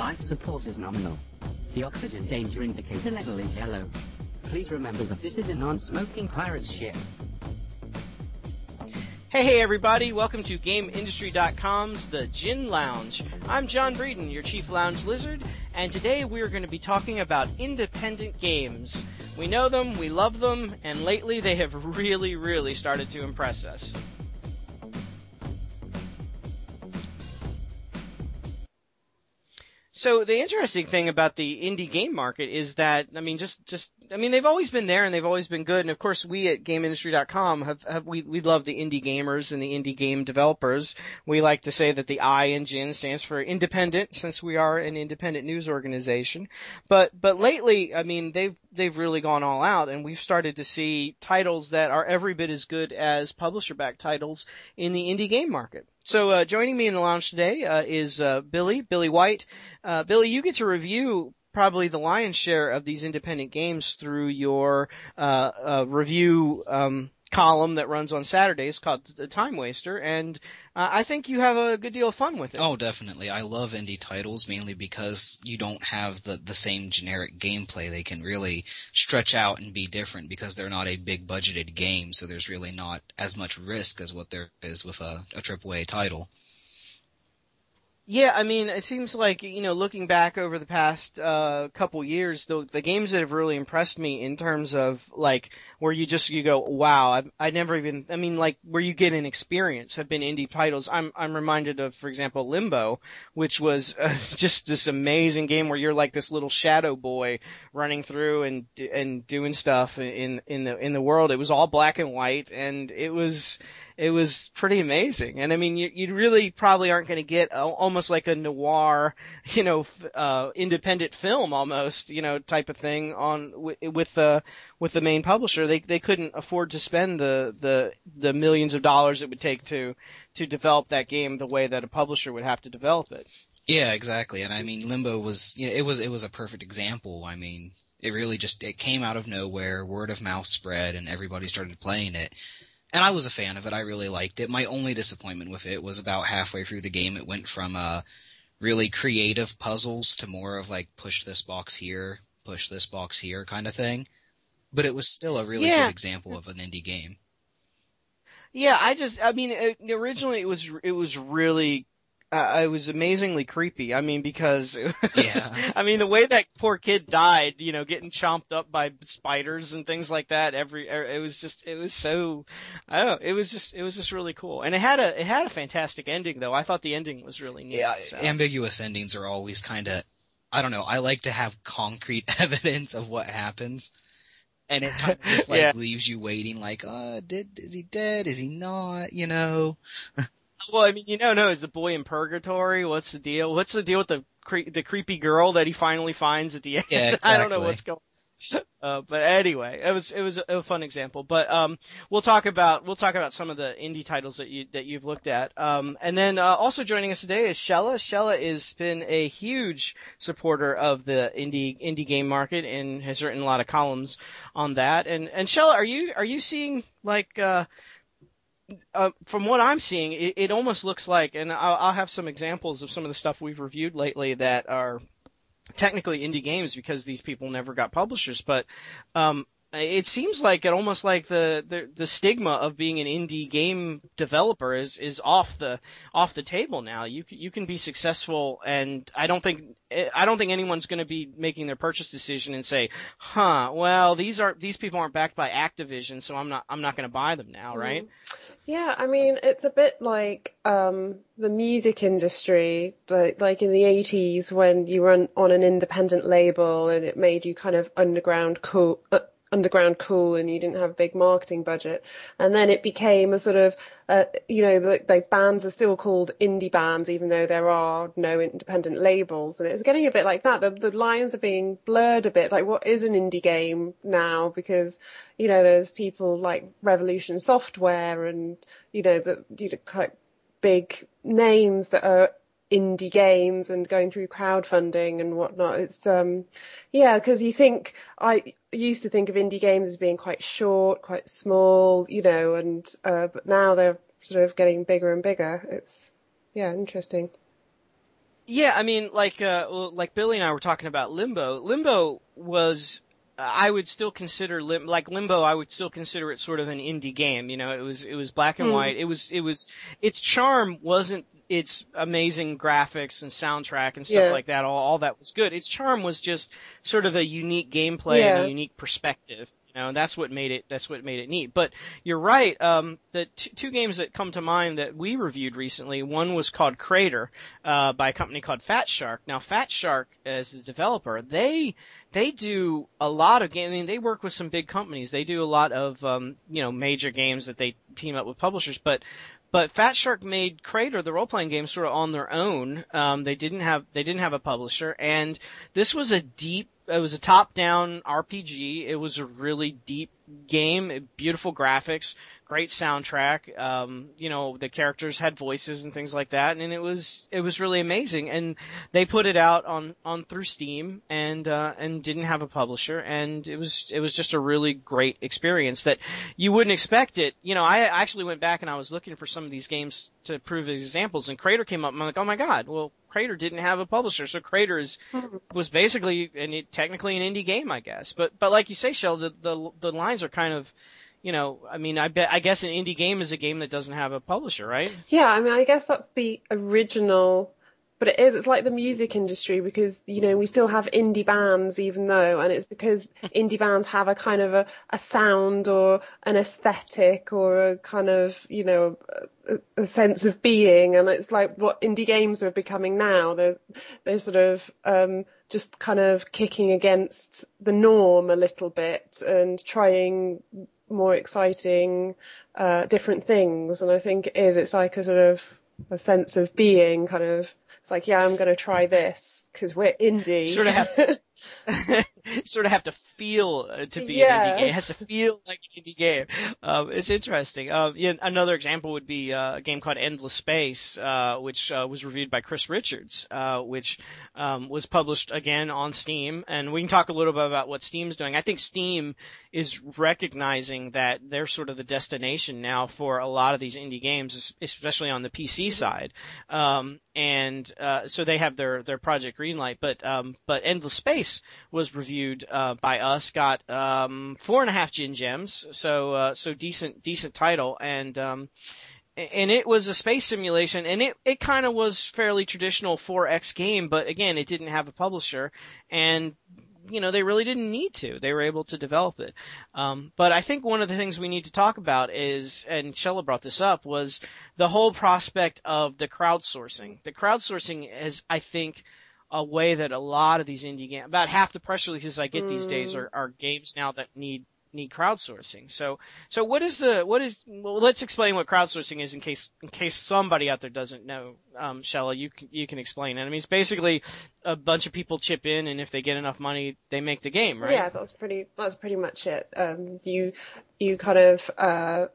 Life support is nominal. The oxygen danger indicator level is yellow. Please remember that this is a non-smoking pirate ship. Hey, hey, everybody. Welcome to GameIndustry.com's The Gin Lounge. I'm John Breeden, your chief lounge lizard, and today we're going to be talking about independent games. We know them, we love them, and lately they have really, really started to impress us. So the interesting thing about the indie game market is that I mean just just I mean they've always been there and they've always been good and of course we at GameIndustry.com have, have we we love the indie gamers and the indie game developers. We like to say that the I in GIN stands for independent since we are an independent news organization. But but lately I mean they've they've really gone all out and we've started to see titles that are every bit as good as publisher backed titles in the indie game market. So uh, joining me in the lounge today uh, is uh, Billy, Billy White. Uh, Billy, you get to review probably the lion's share of these independent games through your uh, uh, review um, column that runs on Saturdays called The Time Waster, and uh, I think you have a good deal of fun with it. Oh, definitely. I love indie titles mainly because you don't have the, the same generic gameplay. They can really stretch out and be different because they're not a big budgeted game, so there's really not as much risk as what there is with a, a AAA title. Yeah, I mean, it seems like you know, looking back over the past uh, couple years, the the games that have really impressed me in terms of like where you just you go, wow, I, I never even, I mean, like where you get an experience have been indie titles. I'm I'm reminded of, for example, Limbo, which was uh, just this amazing game where you're like this little shadow boy running through and and doing stuff in in the in the world. It was all black and white, and it was it was pretty amazing. And I mean, you, you really probably aren't going to get a, almost like a noir, you know, uh, independent film almost, you know, type of thing on with the with the main publisher. They they couldn't afford to spend the the the millions of dollars it would take to to develop that game the way that a publisher would have to develop it. Yeah, exactly. And I mean, Limbo was, you know, it was it was a perfect example. I mean, it really just it came out of nowhere, word of mouth spread, and everybody started playing it and I was a fan of it. I really liked it. My only disappointment with it was about halfway through the game, it went from uh, really creative puzzles to more of like push this box here, push this box here kind of thing. But it was still a really yeah. good example of an indie game. Yeah, I just, I mean, it, originally it was, it was really uh, it was amazingly creepy. I mean, because was, yeah. I mean, the way that poor kid died, you know, getting chomped up by spiders and things like that. Every er, it was just, it was so, I don't know, it was just, it was just really cool, and it had a, it had a fantastic ending though. I thought the ending was really neat. Yeah, so. ambiguous endings are always kind of, I don't know. I like to have concrete evidence of what happens. And it kind of just like yeah. leaves you waiting, like, uh, did is he dead? Is he not? You know. Well, I mean, you know, no. Is the boy in purgatory? What's the deal? What's the deal with the cre- the creepy girl that he finally finds at the end? Yeah, exactly. I don't know what's going. Uh, but anyway, it was it was a fun example. But um, we'll talk about we'll talk about some of the indie titles that you that you've looked at. Um, and then uh, also joining us today is Shella. Shella has been a huge supporter of the indie indie game market and has written a lot of columns on that. And and Shella, are you are you seeing like uh, uh, from what I'm seeing, it, it almost looks like, and I'll, I'll have some examples of some of the stuff we've reviewed lately that are technically indie games because these people never got publishers, but um, it seems like it almost like the, the the stigma of being an indie game developer is is off the off the table now. You you can be successful, and I don't think I don't think anyone's going to be making their purchase decision and say, "Huh, well these are these people aren't backed by Activision, so I'm not I'm not going to buy them now, right?" Yeah, I mean it's a bit like um, the music industry, like like in the 80s when you were on an independent label and it made you kind of underground cool. Uh, underground cool and you didn't have a big marketing budget. And then it became a sort of, uh, you know, the, the bands are still called indie bands even though there are no independent labels. And it's getting a bit like that. The, the lines are being blurred a bit. Like what is an indie game now? Because, you know, there's people like Revolution Software and, you know, the, you know, like big names that are indie games and going through crowdfunding and whatnot. It's um yeah, because you think I used to think of indie games as being quite short, quite small, you know, and uh but now they're sort of getting bigger and bigger. It's yeah, interesting. Yeah, I mean, like uh, like Billy and I were talking about Limbo. Limbo was I would still consider Lim- like Limbo. I would still consider it sort of an indie game. You know, it was it was black and Hmm. white. It was it was its charm wasn't its amazing graphics and soundtrack and stuff Yeah. like that. All all that was good. Its charm was just sort of a unique gameplay Yeah. and a unique perspective. You know, and that's what made it that's what made it neat. But you're right. Um, the t- two games that come to mind that we reviewed recently. One was called Krater uh, by a company called Fat Shark. Now, Fat Shark as the developer, they they do a lot of games. I mean, they work with some big companies. They do a lot of um, you know major games that they team up with publishers. But but Fat Shark made Krater, the role playing game, sort of on their own. Um, they didn't have they didn't have a publisher, and this was a deep. It was a top down RPG. It was a really deep game, beautiful graphics, great soundtrack. Um, you know, the characters had voices and things like that, and it was it was really amazing. And they put it out on on through Steam and uh, and didn't have a publisher, and it was it was just a really great experience that you wouldn't expect it. You know, I actually went back and I was looking for some of these games to prove examples, and Krater came up. And I'm like, oh my god, well. Krater didn't have a publisher, so Krater is was basically and it, technically an indie game, I guess. But but like you say, Shell, the the the lines are kind of, you know, I mean, I bet I guess an indie game is a game that doesn't have a publisher, right? Yeah, I mean, I guess that's the original, but it is, it's like the music industry because, you know, we still have indie bands even though, and it's because indie bands have a kind of a, a sound or an aesthetic or a kind of, you know, a, a sense of being. And it's like what indie games are becoming now. They're, they're sort of, um, just kind of kicking against the norm a little bit and trying more exciting, uh, different things. And I think it is, it's like a sort of a sense of being kind of, it's like, yeah, I'm going to try this because we're indie. Sort of have- sort of have to feel uh, to be Yeah. an indie game. It has to feel like an indie game. Um, it's interesting. Um, yeah, another example would be uh, a game called Endless Space, uh, which uh, was reviewed by Chris Richards, uh, which um, was published again on Steam. And we can talk a little bit about what Steam's doing. I think Steam is recognizing that they're sort of the destination now for a lot of these indie games, especially on the PC side. Um, and uh, so they have their their Project Greenlight, but um, but Endless Space was reviewed uh, by us, got um, four and a half gin gems, so uh, so decent decent title, and um, and it was a space simulation, and it it kind of was fairly traditional 4X game, but again, it didn't have a publisher, and you know they really didn't need to. They were able to develop it. Um, but I think one of the things we need to talk about is, and Shella brought this up, was the whole prospect of the crowdsourcing. The crowdsourcing is, I think, a way that a lot of these indie games, about half the press releases I get these days are, are games now that need need crowdsourcing. So so what is the what is well, let's explain what crowdsourcing is in case in case somebody out there doesn't know. Um, Shella, you can you can explain it. I mean, it's basically a bunch of people chip in, and if they get enough money, they make the game, right? Yeah, that's pretty. That's pretty much it. Um, you you kind of uh,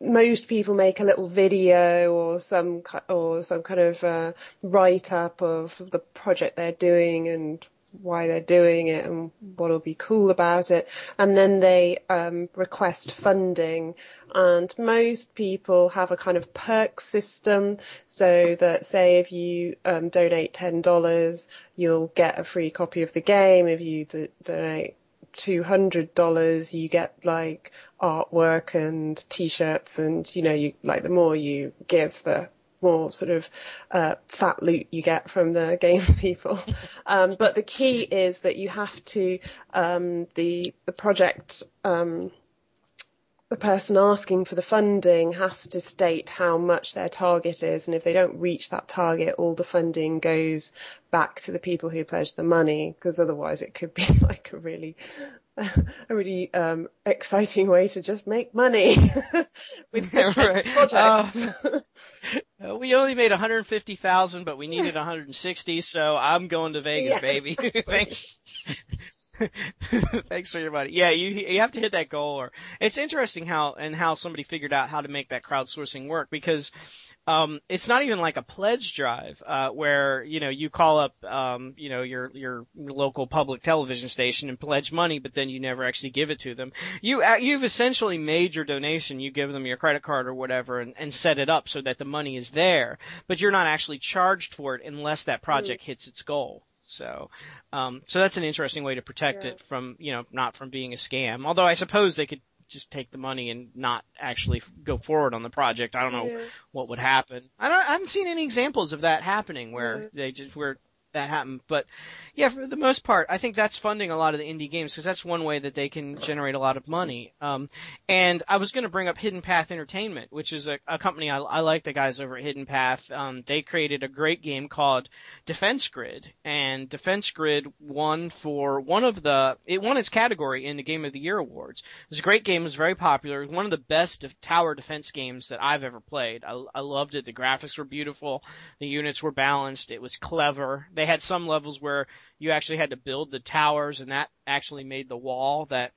most people make a little video or some or some kind of uh, write up of the project they're doing and why they're doing it and what'll be cool about it, and then they um, request funding. And most people have a kind of perk system, so that say if you um, donate ten dollars, you'll get a free copy of the game. If you donate two hundred dollars, you get like artwork and t-shirts, and you know, you like the more you give, the more sort of uh, fat loot you get from the games people. Um, but the key is that you have to um, the the project. Um, the person asking for the funding has to state how much their target is, and if they don't reach that target, all the funding goes back to the people who pledged the money, because otherwise it could be like a really, a really um, exciting way to just make money with Right. projects. Uh, we only made 150,000, but we needed 160, so I'm going to Vegas, Yes, baby. Thanks. Thanks for your money. Yeah, you you have to hit that goal. Or it's interesting how and how somebody figured out how to make that crowdsourcing work because um, it's not even like a pledge drive, uh, where, you know, you call up, um, you know, your, your local public television station and pledge money, but then you never actually give it to them. You, uh, you've essentially made your donation, you give them your credit card or whatever and, and set it up so that the money is there, but you're not actually charged for it unless that project mm. hits its goal. So, um, so that's an interesting way to protect yeah. it from, you know, not from being a scam. Although I suppose they could just take the money and not actually go forward on the project. I don't know yeah. what would happen. I, don't, I haven't seen any examples of that happening where yeah. they just where that happened. But yeah, for the most part, I think that's funding a lot of the indie games because that's one way that they can generate a lot of money. Um, and I was going to bring up Hidden Path Entertainment, which is a, a company I, I like the guys over at Hidden Path. Um, they created a great game called Defense Grid, and Defense Grid won for one of the it won its category in the Game of the Year awards. Was a great game. It was very popular. It was one of the best tower defense games that I've ever played. I, I loved it. The graphics were beautiful. The units were balanced. It was clever. They had some levels where you actually had to build the towers and that actually made the wall that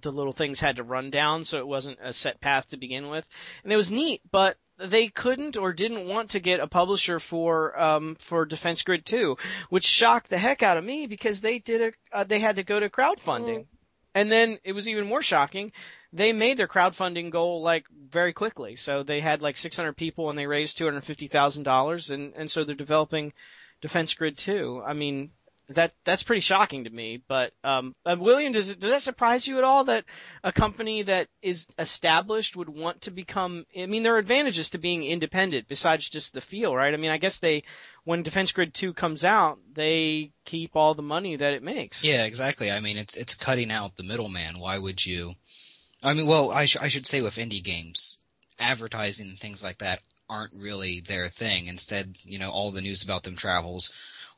the little things had to run down so it wasn't a set path to begin with. And it was neat, but they couldn't or didn't want to get a publisher for um for Defense Grid 2, which shocked the heck out of me because they did a uh, they had to go to crowdfunding. Mm. And then it was even more shocking. They made their crowdfunding goal like very quickly. So they had like 600 people and they raised $250,000 and and so they're developing Defense Grid 2. I mean, that that's pretty shocking to me. But um, uh, William, does it does that surprise you at all that a company that is established would want to become? I mean, there are advantages to being independent besides just the feel, right? I mean, I guess they when Defense Grid Two comes out, they keep all the money that it makes. Yeah, exactly. I mean, it's it's cutting out the middleman. Why would you? I mean, well, I, sh- I should say with indie games, advertising and things like that aren't really their thing. Instead, you know, all the news about them travels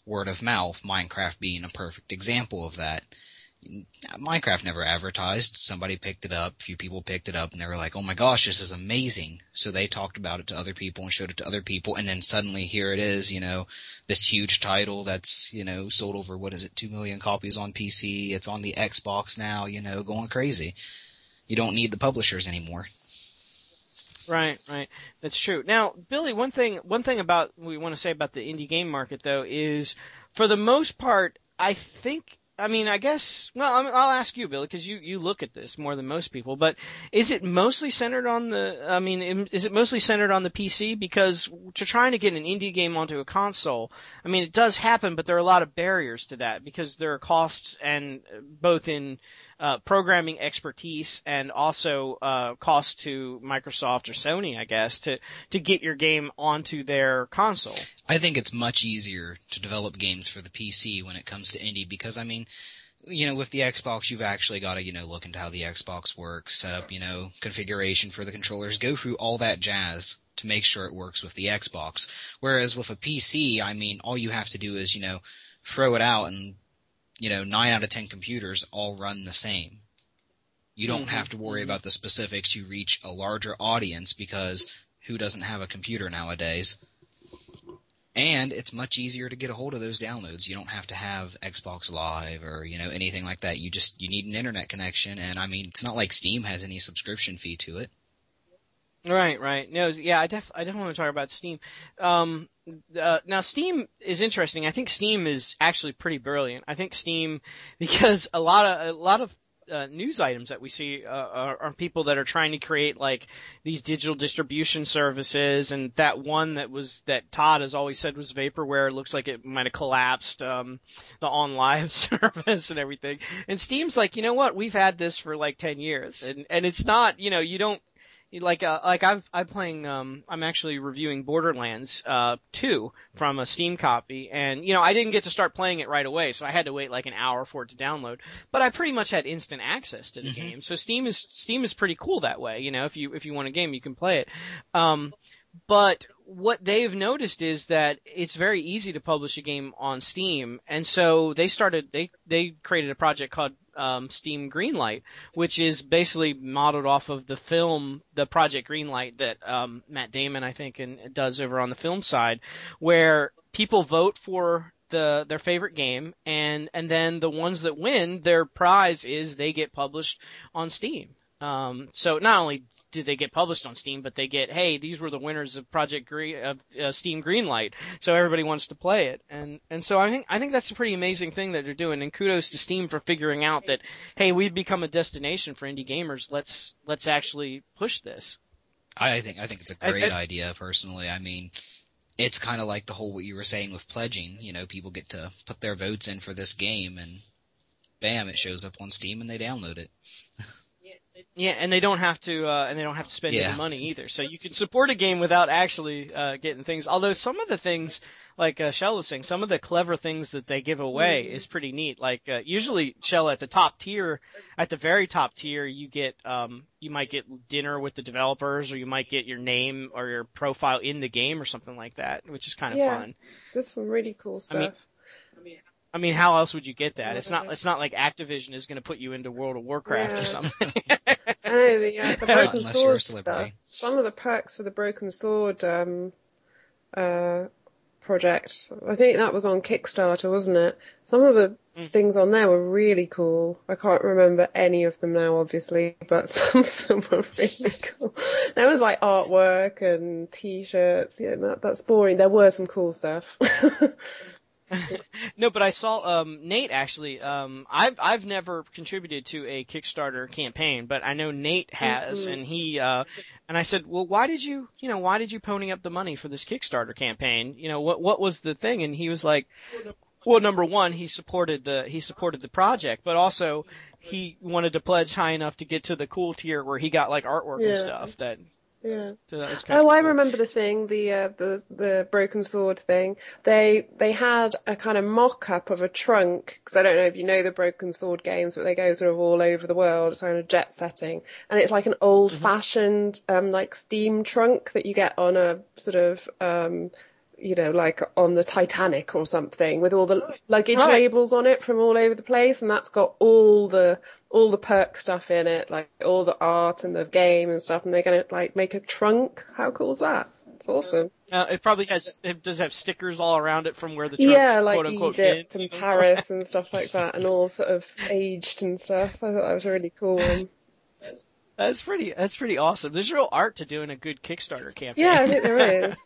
word of mouth, Minecraft being a perfect example of that. Minecraft never advertised. Somebody picked it up, a few people picked it up, and they were like, oh my gosh, this is amazing. So they talked about it to other people and showed it to other people, and then suddenly here it is, you know, this huge title that's, you know, sold over, what is it, two million copies on PC, it's on the Xbox now, you know, going crazy. You don't need the publishers anymore. Right, right. That's true. Now, Billy, one thing, one thing about we want to say about the indie game market though is, for the most part, I think. I mean, I guess. Well, I'll ask you, Billy, because you you look at this more than most people. But is it mostly centered on the? I mean, is it mostly centered on the PC? Because to trying to get an indie game onto a console, I mean, it does happen, but there are a lot of barriers to that because there are costs and uh, both in uh, programming expertise and also uh, cost to Microsoft or Sony, I guess, to to get your game onto their console. I think it's much easier to develop games for the PC when it comes to indie because I mean, you know, with the Xbox, you've actually got to, you know, look into how the Xbox works, set up, you know, configuration for the controllers, go through all that jazz to make sure it works with the Xbox. Whereas with a PC, I mean, all you have to do is, you know, throw it out and you know, nine out of ten computers all run the same. You don't mm-hmm. have to worry mm-hmm. about the specifics. You reach a larger audience because who doesn't have a computer nowadays? And it's much easier to get a hold of those downloads. You don't have to have Xbox Live or, you know, anything like that. You just, you need an internet connection. And I mean, it's not like Steam has any subscription fee to it. Right, right. No, yeah, I def I definitely want to talk about Steam. Um, uh, now Steam is interesting. I think Steam is actually pretty brilliant. I think Steam because a lot of a lot of uh, news items that we see uh, are, are people that are trying to create like these digital distribution services, and that one that was that Todd has always said was vaporware looks like it might have collapsed. Um, the OnLive service and everything, and Steam's like, you know what? We've had this for like ten years, and and it's not, you know, you don't like uh, like I've I'm playing um I'm actually reviewing Borderlands uh 2 from a Steam copy and you know I didn't get to start playing it right away so I had to wait like an hour for it to download but I pretty much had instant access to the mm-hmm. game so Steam is Steam is pretty cool that way you know if you if you want a game you can play it um but what they've noticed is that it's very easy to publish a game on Steam, and so they started they they created a project called um, Steam Greenlight, which is basically modeled off of the film, the Project Greenlight that um, Matt Damon I think and does over on the film side, where people vote for the their favorite game and and then the ones that win their prize is they get published on Steam Um, so not only did they get published on Steam, but they get, hey, these were the winners of Project Green, of uh, Steam Greenlight, so everybody wants to play it, and and so I think I think that's a pretty amazing thing that they're doing, and kudos to Steam for figuring out that, hey, we've become a destination for indie gamers. Let's let's actually push this. I think I think it's a great I- idea personally. I mean, it's kind of like the whole what you were saying with pledging. You know, people get to put their votes in for this game, and bam, it shows up on Steam, and they download it. Yeah, and they don't have to, uh, and they don't have to spend Yeah. any money either. So you can support a game without actually uh, getting things. Although some of the things, like uh, Shell was saying, some of the clever things that they give away is pretty neat. Like uh, usually Shell at the top tier, at the very top tier, you get, um, you might get dinner with the developers, or you might get your name or your profile in the game or something like that, which is kind of Yeah. fun. There's some really cool I mean, stuff. I mean, how else would you get that? It's not, it's not like Activision is going to put you into World of Warcraft or something. I know the, uh, the broken Unless you're a sword stuff. Some of the perks for the broken sword um, uh, project. I think that was on Kickstarter, wasn't it? Some of the Mm. things on there were really cool. I can't remember any of them now, obviously, but some of them were really cool. There was like artwork and t-shirts. Yeah, that, that's boring. There were some cool stuff. no, but I saw um, Nate actually. Um, I've I've never contributed to a Kickstarter campaign, but I know Nate has, Mhm. and he uh, and I said, well, why did you you know why did you pony up the money for this Kickstarter campaign? You know what what was the thing? And he was like, well, number one, he supported the he supported the project, but also he wanted to pledge high enough to get to the cool tier where he got like artwork and stuff. That yeah. so that was kind Oh, I remember the thing, the uh, the the broken sword thing. They they had a kind of mock-up of a trunk because I don't know if you know the broken sword games, but they go sort of all over the world. It's kind of jet setting, and it's like an old-fashioned um like steam trunk that you get on a sort of um you know like on the Titanic or something with all the luggage Right. labels on it from all over the place, and that's got all the all the perk stuff in it, like all the art and the game and stuff, and they're gonna like make a trunk. How cool is that? It's awesome. Uh, it probably has it does have stickers all around it from where the trunk's Yeah, like quote unquote Egypt been, and? Paris and stuff like that, and all sort of aged and stuff. I thought that was really cool. That's pretty. That's pretty awesome. There's real art to doing a good Kickstarter campaign. Yeah, I think there is.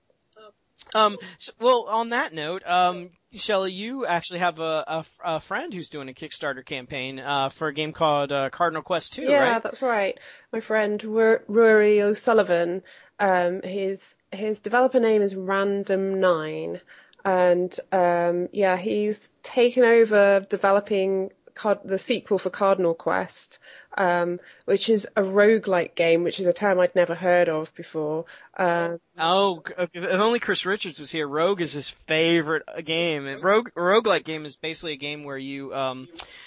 um. So, well, on that note, um, Shelly, you actually have a, a, a friend who's doing a Kickstarter campaign uh, for a game called uh, Cardinal Quest 2, yeah, right? that's right. My friend Ru- Rory O'Sullivan. Um, his his developer name is Random Nine, and um, yeah, he's taken over developing card- the sequel for Cardinal Quest, um, which is a roguelike game, which is a term I'd never heard of before. Um, Oh, if only Chris Richards was here. Rogue is his favorite uh, game. And Rogue, roguelike game is basically a game where you, um,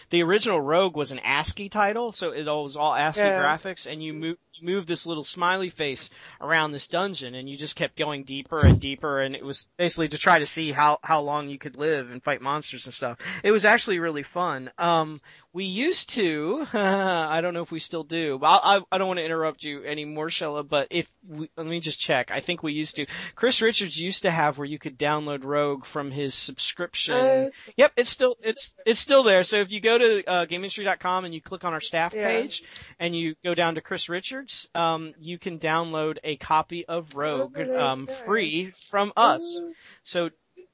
the original Rogue was an ASCII title, so it was all ASCII Yeah. graphics, and you move, move this little smiley face around this dungeon, and you just kept going deeper and deeper, and it was basically to try to see how, how long you could live and fight monsters and stuff. It was actually really fun. Um, we used to, I don't know if we still do, I, I, I don't want to interrupt you anymore, Shella, but if we, let me just check. I think we used to. Chris Richards used to have where you could download Rogue from his subscription. Oh. Yep, it's still, it's, it's still there. So if you go to, uh, GameIndustry.com and you click on our staff Yeah. page and you go down to Chris Richards, um, you can download a copy of Rogue, um, free from us. So,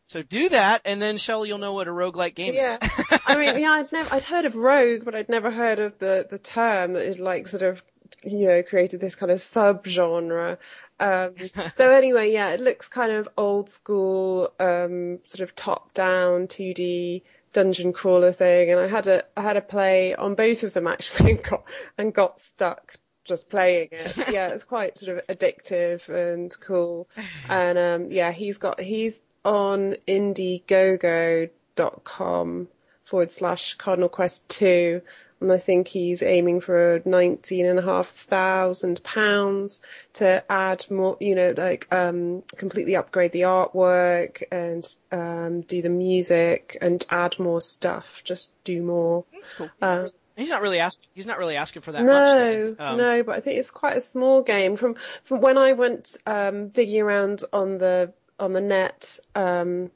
so do that and then Shelley, you'll know what a roguelike game Yeah. is. I mean, yeah, I'd never, I'd heard of rogue, but I'd never heard of the, the term that is like sort of, you know, created this kind of subgenre. Um, so anyway, yeah, it looks kind of old school, um, sort of top down 2D dungeon crawler thing. And I had a, I had a play on both of them actually and got, and got stuck just playing it. Yeah, it's quite sort of addictive and cool. And, um, yeah, he's got, he's on indiegogo.com forward slash Cardinal Quest 2. And I think he's aiming for nineteen and a half thousand pounds to add more, you know, like, um, completely upgrade the artwork and, um, do the music and add more stuff. Just do more. That's cool. Um, He's not really asking. He's not really asking for that much. no. Um, no, but I think it's quite a small game. From from when I went um, digging around on the on the net, um,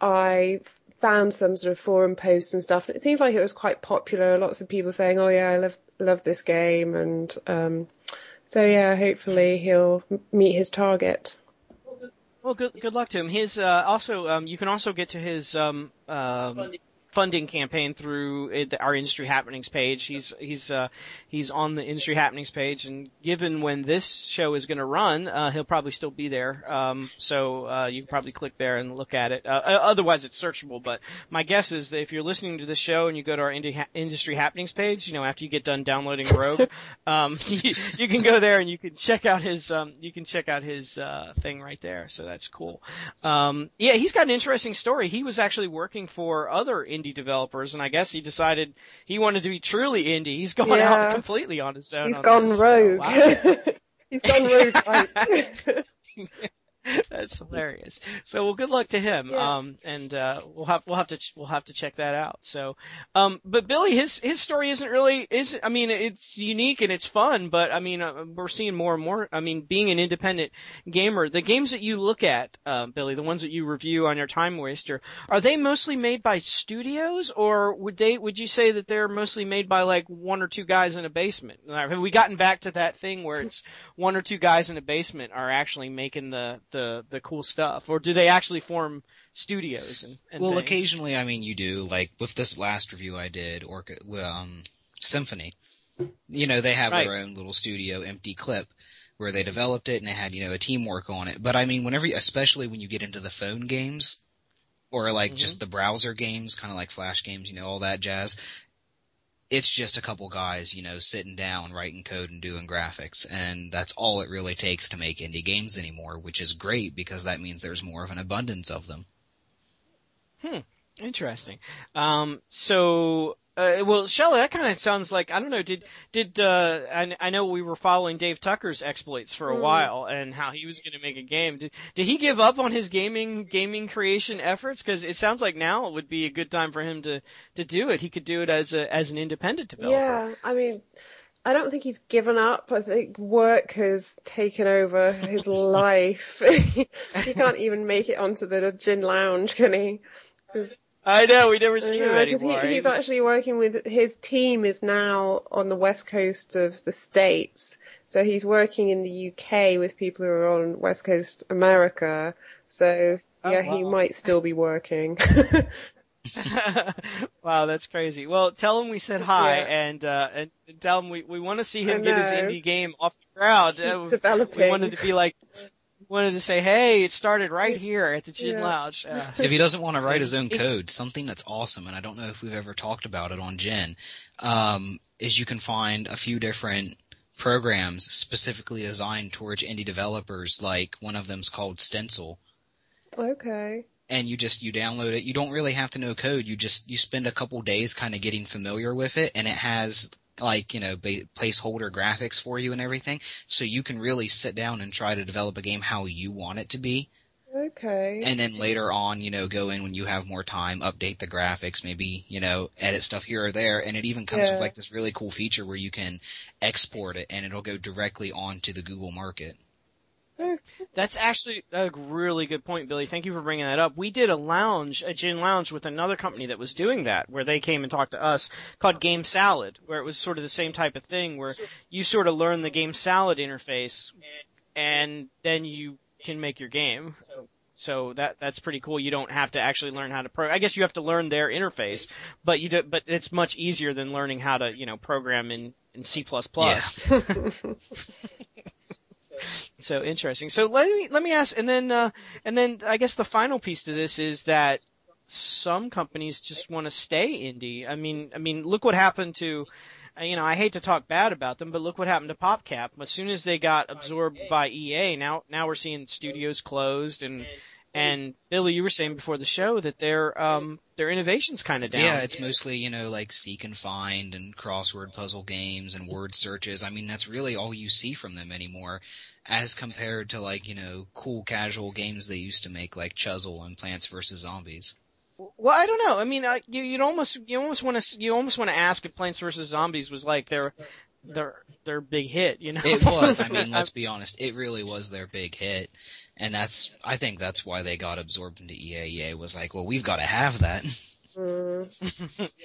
I found some sort of forum posts and stuff, and it seemed like it was quite popular. Lots of people saying, "Oh yeah, I love love this game," and um, so yeah, hopefully he'll meet his target. Well, good good luck to him. His uh, also um, you can also get to his um, um, funding campaign through our industry happenings page. He's he's uh, he's on the industry happenings page, and given when this show is going to run, uh, he'll probably still be there. Um, so uh, you can probably click there and look at it. Uh, otherwise, it's searchable. But my guess is that if you're listening to this show and you go to our industry happenings page, you know after you get done downloading Rogue, um, you, you, can go there and you can check out his um, you can check out his uh, thing right there. So that's cool. Um, yeah, he's got an interesting story. He was actually working for other indie developers, and I guess he decided he wanted to be truly indie. He's gone yeah. out completely on his own. He's gone this. rogue. Wow. He's gone rogue. That's hilarious. So, well, good luck to him. Yeah. Um, and uh, we'll have we'll have to we'll have to check that out. So, um, but Billy, his his story isn't really is I mean it's unique and it's fun, but I mean uh, we're seeing more and more. I mean, being an independent gamer, the games that you look at, uh, Billy, the ones that you review on your Time Waster, are they mostly made by studios, or would they would you say that they're mostly made by like one or two guys in a basement? Have we gotten back to that thing where it's one or two guys in a basement are actually making the the the the cool stuff, or do they actually form studios and, and well, things? occasionally, I mean, you do. Like with this last review I did, or um, Symphony. You know, they have right. their own little studio, Empty Clip, where they developed it and they had you know a teamwork on it. But I mean, whenever, especially when you get into the phone games, or like mm-hmm. just the browser games, kind of like flash games, you know, all that jazz it's just a couple guys, you know, sitting down, writing code and doing graphics, and that's all it really takes to make indie games anymore, which is great because that means there's more of an abundance of them. Hmm. Interesting. Um, so uh, well, Shelley, that kind of sounds like I don't know. Did did uh, I, I know we were following Dave Tucker's exploits for a mm. while and how he was going to make a game. Did did he give up on his gaming gaming creation efforts? Because it sounds like now it would be a good time for him to to do it. He could do it as a as an independent developer. Yeah, I mean. I don't think he's given up. I think work has taken over his life. he can't even make it onto the gin lounge, can he? Cause I know we never see him anymore. He, he's actually working with his team is now on the west coast of the states, so he's working in the UK with people who are on west coast America. So oh, yeah, wow. he might still be working. wow, that's crazy. Well, tell him we said hi yeah. and uh and tell him we we want to see him get his indie game off the ground. Uh, developing. We wanted to be like wanted to say, hey, it started right here at the Gin yeah. Lounge. Uh, if he doesn't want to write his own code, something that's awesome, and I don't know if we've ever talked about it on Gin, um, is you can find a few different programs specifically designed towards indie developers. Like one of them's called Stencyl. Okay. And you just you download it. You don't really have to know code. You just you spend a couple days kind of getting familiar with it, and it has like you know ba- placeholder graphics for you and everything, so you can really sit down and try to develop a game how you want it to be. Okay. And then later on, you know, go in when you have more time, update the graphics, maybe, you know, edit stuff here or there. And it even comes yeah. with like this really cool feature where you can export it and it'll go directly onto the Google Market. That's actually a really good point, Billy. Thank you for bringing that up. We did a lounge, a gin lounge with another company that was doing that, where they came and talked to us called Game Salad, where it was sort of the same type of thing, where you sort of learn the Game Salad interface, and then you can make your game. So that that's pretty cool. You don't have to actually learn how to pro. I guess you have to learn their interface, but you do, but it's much easier than learning how to you know program in in C++. Yeah. so interesting. So let me let me ask, and then uh, and then I guess the final piece to this is that some companies just want to stay indie. I mean, I mean, look what happened to. You know, I hate to talk bad about them, but look what happened to PopCap. As soon as they got absorbed by EA, now now we're seeing studios closed and and Billy, you were saying before the show that their um their innovation's kind of down. Yeah, it's mostly you know like seek and find and crossword puzzle games and word searches. I mean, that's really all you see from them anymore, as compared to like you know cool casual games they used to make like Chuzzle and Plants vs Zombies. Well, I don't know. I mean, I, you you'd almost you almost want to you almost want to ask if Plants vs Zombies was like their their their big hit. You know, it was. I mean, let's be honest. It really was their big hit, and that's. I think that's why they got absorbed into EA. EA was like, well, we've got to have that. Mm.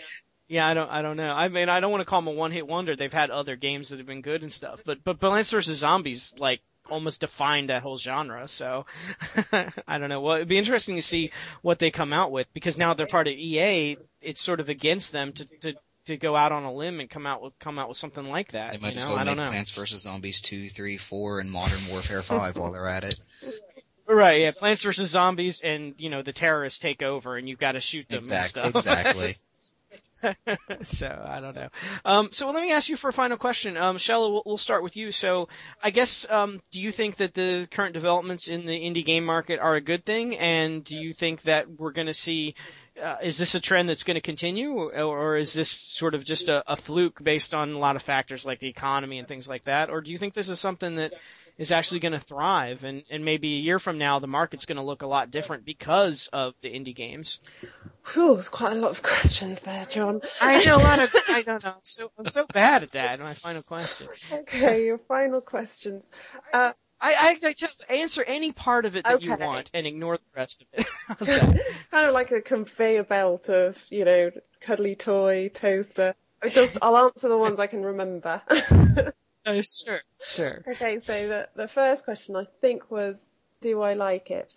Yeah, I don't, I don't know. I mean, I don't want to call them a one-hit wonder. They've had other games that have been good and stuff, but but Plants vs Zombies like almost defined that whole genre. So I don't know. Well, it'd be interesting to see what they come out with because now they're part of EA. It's sort of against them to to to go out on a limb and come out with come out with something like that. They might you know? go I make know. Plants vs Zombies two, three, four, and Modern Warfare five while they're at it. Right, yeah, Plants vs Zombies, and you know the terrorists take over, and you've got to shoot them. Exactly. Exactly. so I don't know. Um, so let me ask you for a final question, um, Shella. We'll, we'll start with you. So I guess, um, do you think that the current developments in the indie game market are a good thing, and do you think that we're going to see? Uh, is this a trend that's going to continue, or, or is this sort of just a, a fluke based on a lot of factors like the economy and things like that, or do you think this is something that is actually going to thrive, and, and maybe a year from now the market's going to look a lot different because of the indie games? Whew, there's quite a lot of questions there, John. I know a lot of. I don't know. I'm so I'm so bad at that. My final question. Okay, your final questions. Uh, I, I, I just answer any part of it that you want and ignore the rest of it. Kind of like a conveyor belt of, you know, cuddly toy, toaster. I just, I'll answer the ones I can remember. Oh, sure, sure. Okay, so the the first question I think was, do I like it?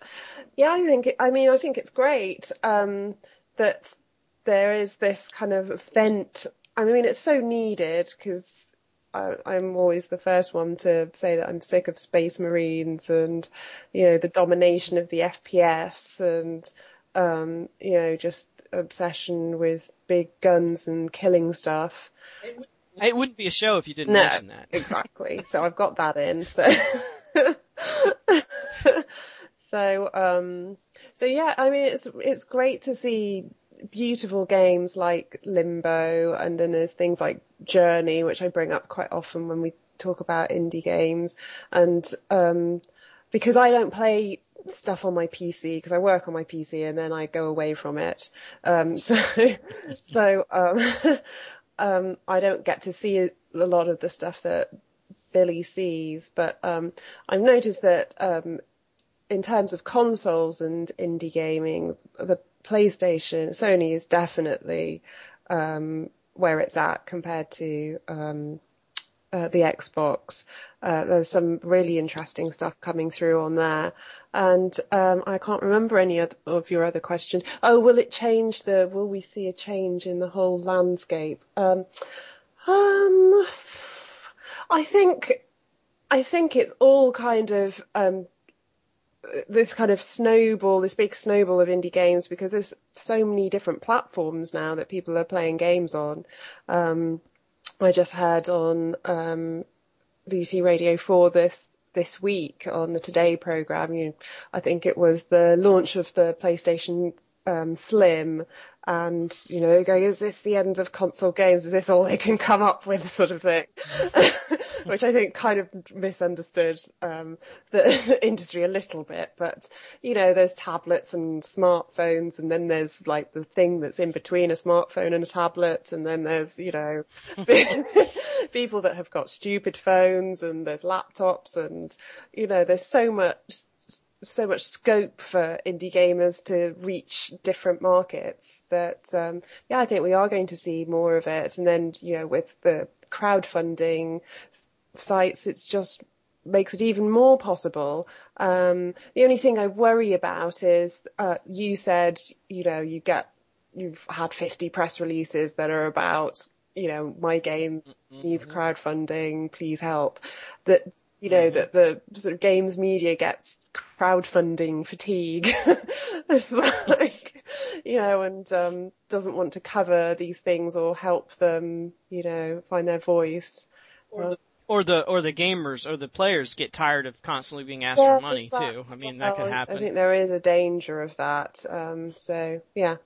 Yeah, I think it, I mean I think it's great um, that there is this kind of vent. I mean it's so needed because I'm always the first one to say that I'm sick of Space Marines and you know the domination of the FPS and um, you know just obsession with big guns and killing stuff. It wouldn't be a show if you didn't No. mention that. Exactly. So I've got that in. So, so, um, so yeah, I mean, it's, it's great to see beautiful games like Limbo and then there's things like Journey, which I bring up quite often when we talk about indie games. And, um, because I don't play stuff on my PC because I work on my PC and then I go away from it. Um, so, so, um, um, I don't get to see a lot of the stuff that Billy sees, but um, I've noticed that um, in terms of consoles and indie gaming, the PlayStation, Sony is definitely um, where it's at compared to um, uh, the Xbox. Uh, there's some really interesting stuff coming through on there. And um, I can't remember any oth- of your other questions. Oh, will it change the? Will we see a change in the whole landscape? Um, um, I think, I think it's all kind of um, this kind of snowball, this big snowball of indie games because there's so many different platforms now that people are playing games on. Um, I just heard on um, BBC Radio 4 this this week on the Today program. You, I think it was the launch of the PlayStation um, Slim, and you know, going, is this the end of console games? Is this all they can come up with, sort of thing? Which I think kind of misunderstood um, the industry a little bit. But you know, there's tablets and smartphones, and then there's like the thing that's in between a smartphone and a tablet, and then there's you know people that have got stupid phones, and there's laptops, and you know, there's so much so much scope for indie gamers to reach different markets that um, yeah I think we are going to see more of it. And then you know with the crowdfunding sites it's just makes it even more possible. Um, the only thing I worry about is uh, you said you know you get you've had 50 press releases that are about you know my games needs crowdfunding please help that you know that the sort of games media gets crowdfunding fatigue it's like you know and um doesn't want to cover these things or help them you know find their voice Or the or the or the gamers or the players get tired of constantly being asked Yeah, for money too. I mean as that well. happen I think there is a danger of that um so yeah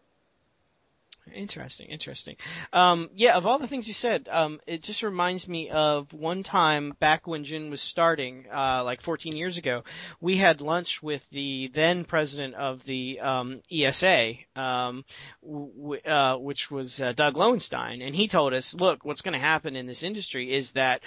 Interesting, interesting. Um, yeah, of all the things you said, um, it just reminds me of one time back when Gin was starting, uh, like 14 years ago, we had lunch with the then president of the um, ESA, um, w- uh, which was uh, Doug Lowenstein, and he told us, look, what's going to happen in this industry is that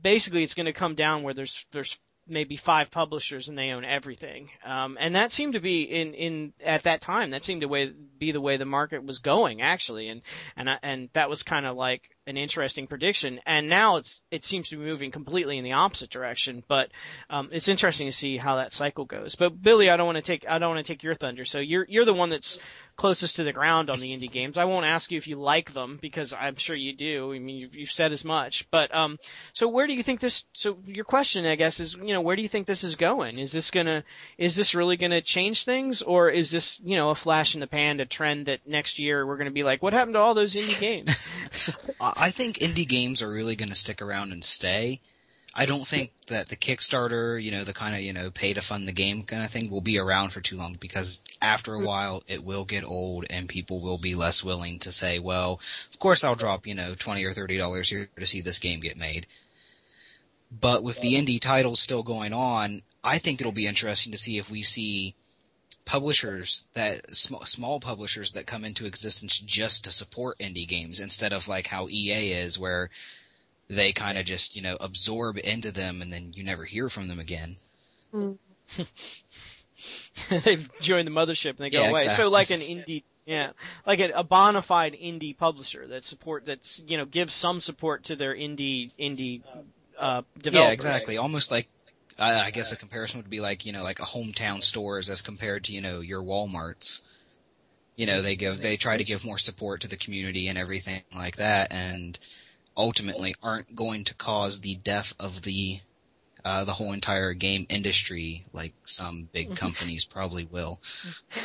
basically it's going to come down where there's there's maybe five publishers and they own everything. Um, and that seemed to be in, in, at that time, that seemed to way, be the way the market was going actually. And, and, I, and that was kind of like an interesting prediction. And now it's, it seems to be moving completely in the opposite direction, but, um, it's interesting to see how that cycle goes. But Billy, I don't want to take, I don't want to take your thunder. So you're, you're the one that's closest to the ground on the indie games. I won't ask you if you like them because I'm sure you do. I mean, you've, you've said as much. But um, so where do you think this? So your question, I guess, is you know where do you think this is going? Is this gonna is this really gonna change things, or is this you know a flash in the pan, a trend that next year we're gonna be like, what happened to all those indie games? I think indie games are really to stick around and stay. I don't think that the Kickstarter, you know, the kind of, you know, pay to fund the game kind of thing will be around for too long because after a mm-hmm. while it will get old and people will be less willing to say, well, of course I'll drop, you know, 20 or 30 dollars here to see this game get made. But with the indie titles still going on, I think it'll be interesting to see if we see publishers that small, small publishers that come into existence just to support indie games instead of like how EA is where they kind of just you know absorb into them and then you never hear from them again. Mm. They've joined the mothership and they go Yeah, away. exactly. So like an indie, yeah, like a, a bona fide indie publisher that support that's you know gives some support to their indie indie uh, developers. Yeah, exactly. Almost like I I guess a comparison would be like you know like a hometown stores as compared to you know your WalMarts. You know they give they try to give more support to the community and everything like that, and ultimately aren't going to cause the death of the uh, the whole entire game industry like some big companies probably will.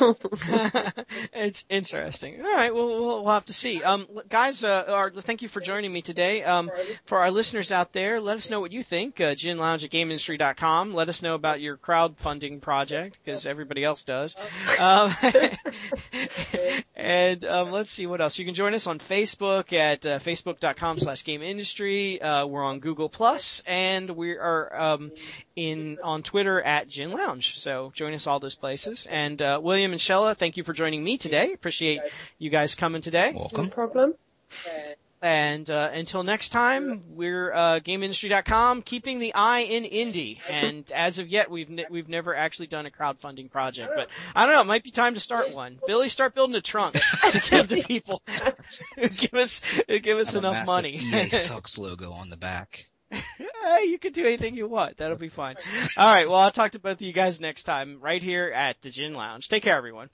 it's interesting. All right, well, we'll, we'll have to see. Um, guys, uh, are, thank you for joining me today. Um, for our listeners out there, let us know what you think. Uh, Gin Lounge at GameIndustry.com. Let us know about your crowdfunding project because everybody else does. Um, and um, let's see what else. You can join us on Facebook at uh, facebook.com slash Game Industry. Uh, we're on Google Plus, and we are um, in on Twitter at Gin Lounge. So join us all those places. And uh, William and Shella, thank you for joining me today. Appreciate you guys coming today. Welcome. No problem. And uh, until next time, we're uh, GameIndustry.com, keeping the eye in indie. And as of yet, we've ne- we've never actually done a crowdfunding project, but I don't know. It might be time to start one. Billy, start building a trunk to give to people give us give us enough money. EA sucks logo on the back. Hey, you can do anything you want. That'll be fine. All right. Well, I'll talk to both of you guys next time, right here at the Gin Lounge. Take care, everyone.